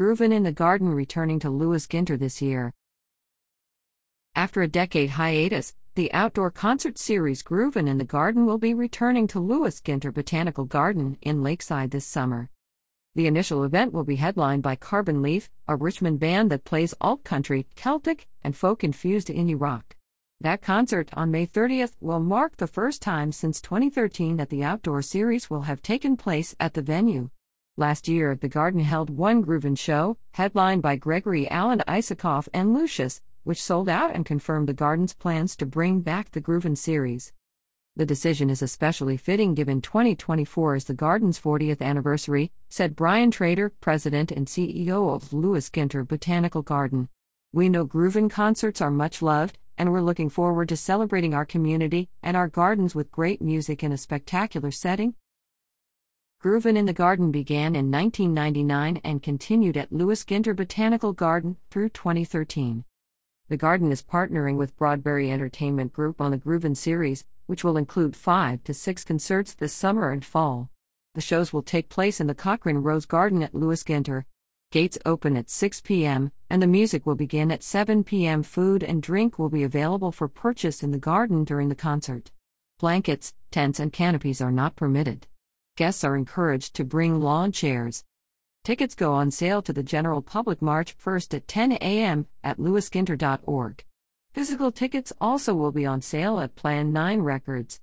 Groovin in the Garden returning to Lewis Ginter this year. After a decade hiatus, the outdoor concert series Groovin in the Garden will be returning to Lewis Ginter Botanical Garden in Lakeside this summer. The initial event will be headlined by Carbon Leaf, a Richmond band that plays alt country, Celtic, and folk infused indie rock. That concert on May 30th will mark the first time since 2013 that the outdoor series will have taken place at the venue. Last year, the Garden held one Groovin show, headlined by Gregory Alan Isakov and Lucius, which sold out and confirmed the Garden's plans to bring back the Groovin series. The decision is especially fitting given 2024 is the Garden's 40th anniversary, said Brian Trader, president and CEO of Lewis Ginter Botanical Garden. We know Groovin concerts are much loved, and we're looking forward to celebrating our community and our gardens with great music in a spectacular setting. Groovin in the Garden began in 1999 and continued at Lewis Ginter Botanical Garden through 2013. The Garden is partnering with Broadberry Entertainment Group on the Groovin series, which will include five to six concerts this summer and fall. The shows will take place in the Cochrane Rose Garden at Lewis Ginter. Gates open at 6 p.m., and the music will begin at 7 p.m. Food and drink will be available for purchase in the garden during the concert. Blankets, tents, and canopies are not permitted. Guests are encouraged to bring lawn chairs. Tickets go on sale to the general public March 1st at 10 a.m. at lewisginter.org. Physical tickets also will be on sale at Plan 9 Records.